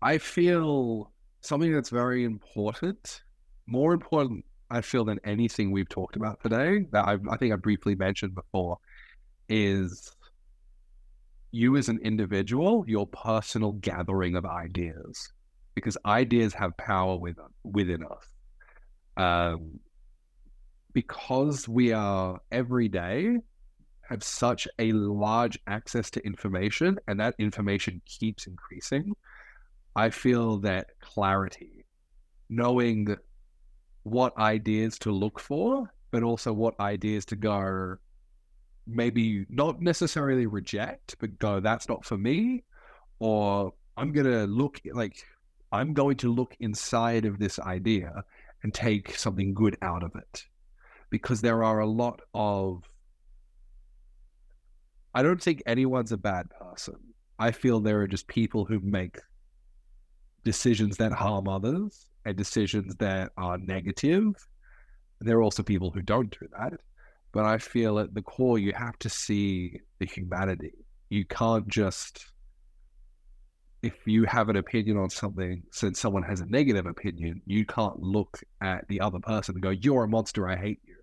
I feel something that's very important, more important, I feel, than anything we've talked about today, that I've, I think I briefly mentioned before, is you as an individual, your personal gathering of ideas, because ideas have power with, within us. Um, because we are every day have such a large access to information and that information keeps increasing, I feel that clarity, knowing what ideas to look for, but also what ideas to go, maybe not necessarily reject, but go, that's not for me, or I'm going to look like, I'm going to look inside of this idea and take something good out of it. Because there are a lot of I don't think anyone's a bad person. I feel there are just people who make decisions that harm others and decisions that are negative. there are also people who don't do that. But I feel at the core, you have to see the humanity. You can't just, if you have an opinion on something, since someone has a negative opinion, you can't look at the other person and go, You're a monster, I hate you.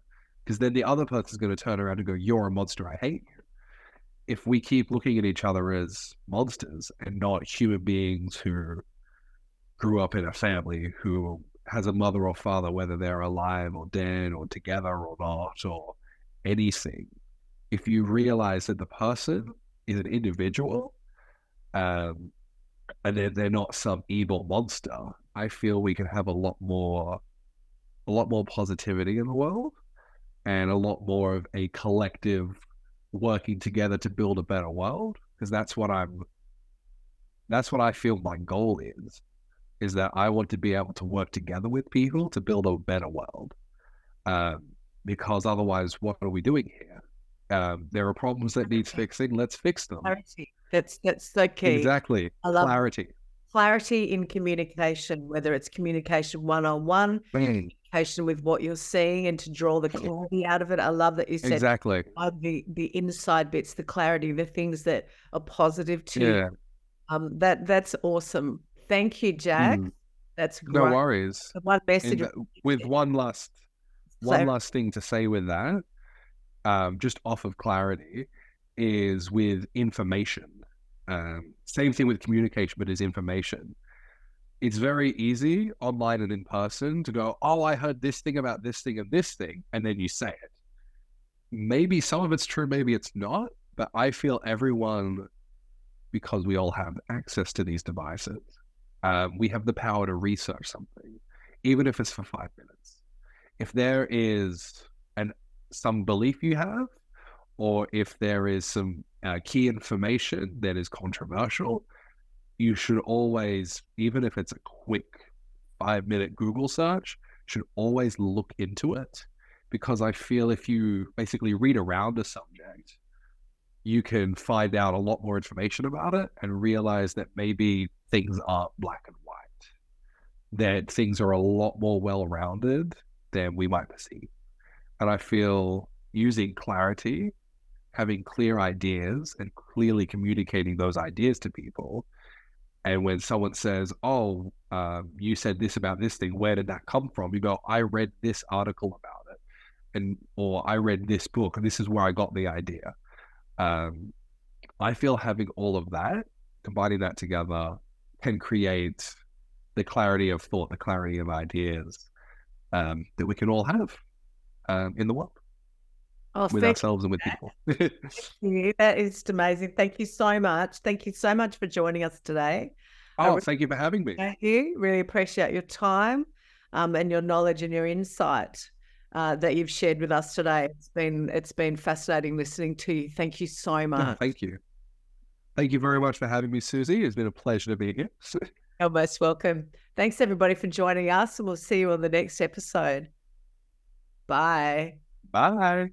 Because then the other person's going to turn around and go, You're a monster, I hate you. If we keep looking at each other as monsters and not human beings who grew up in a family who has a mother or father, whether they're alive or dead or together or not, or anything, if you realize that the person is an individual um, and they're, they're not some evil monster, I feel we can have a lot more, a lot more positivity in the world and a lot more of a collective working together to build a better world. Because that's what I'm, that's what I feel my goal is is that I want to be able to work together with people to build a better world. Um, because otherwise, what are we doing here? Um, there are problems that need fixing. Let's fix them. Clarity. That's that's the key. Exactly. I love Clarity. clarity in communication, whether it's communication one on one, with what you're seeing, and to draw the clarity out of it. I love that you said Exactly. uh, the the inside bits, the clarity, the things that are positive to you. Yeah. Um, that that's awesome. Thank you, Jack. Mm. That's No worries. The One message. that- with one last one So- last thing to say with that, um, just off of clarity, is with information. Um, same thing with communication, but is information. It's very easy online and in person to go, oh, I heard this thing about this thing and this thing, and then you say it. Maybe some of it's true, maybe it's not, but I feel everyone, because we all have access to these devices, um, we have the power to research something, even if it's for five minutes if there is an some belief you have, or if there is some uh, key information that is controversial, you should always, even if it's a quick five minute Google search, should always look into it. Because I feel if you basically read around a subject, you can find out a lot more information about it and realize that maybe things aren't black and white, that things are a lot more well rounded than we might perceive. And I feel using clarity, having clear ideas, and clearly communicating those ideas to people. And when someone says, "Oh, um, you said this about this thing. Where did that come from?" You go, "I read this article about it, and or I read this book, and this is where I got the idea." Um, I feel having all of that, combining that together, can create the clarity of thought, the clarity of ideas, um, that we can all have um, in the world Oh, with ourselves and with people. you. That is amazing. Thank you so much. Thank you so much for joining us today. Oh, re- thank you for having me. Thank you. Really appreciate your time um, and your knowledge and your insight uh, that you've shared with us today. It's been it's been fascinating listening to you. Thank you so No, much. thank you. Thank you very much for having me, Suzi. It's been a pleasure to be here. You're most welcome. Thanks everybody for joining us, and we'll see you on the next episode. Bye. Bye.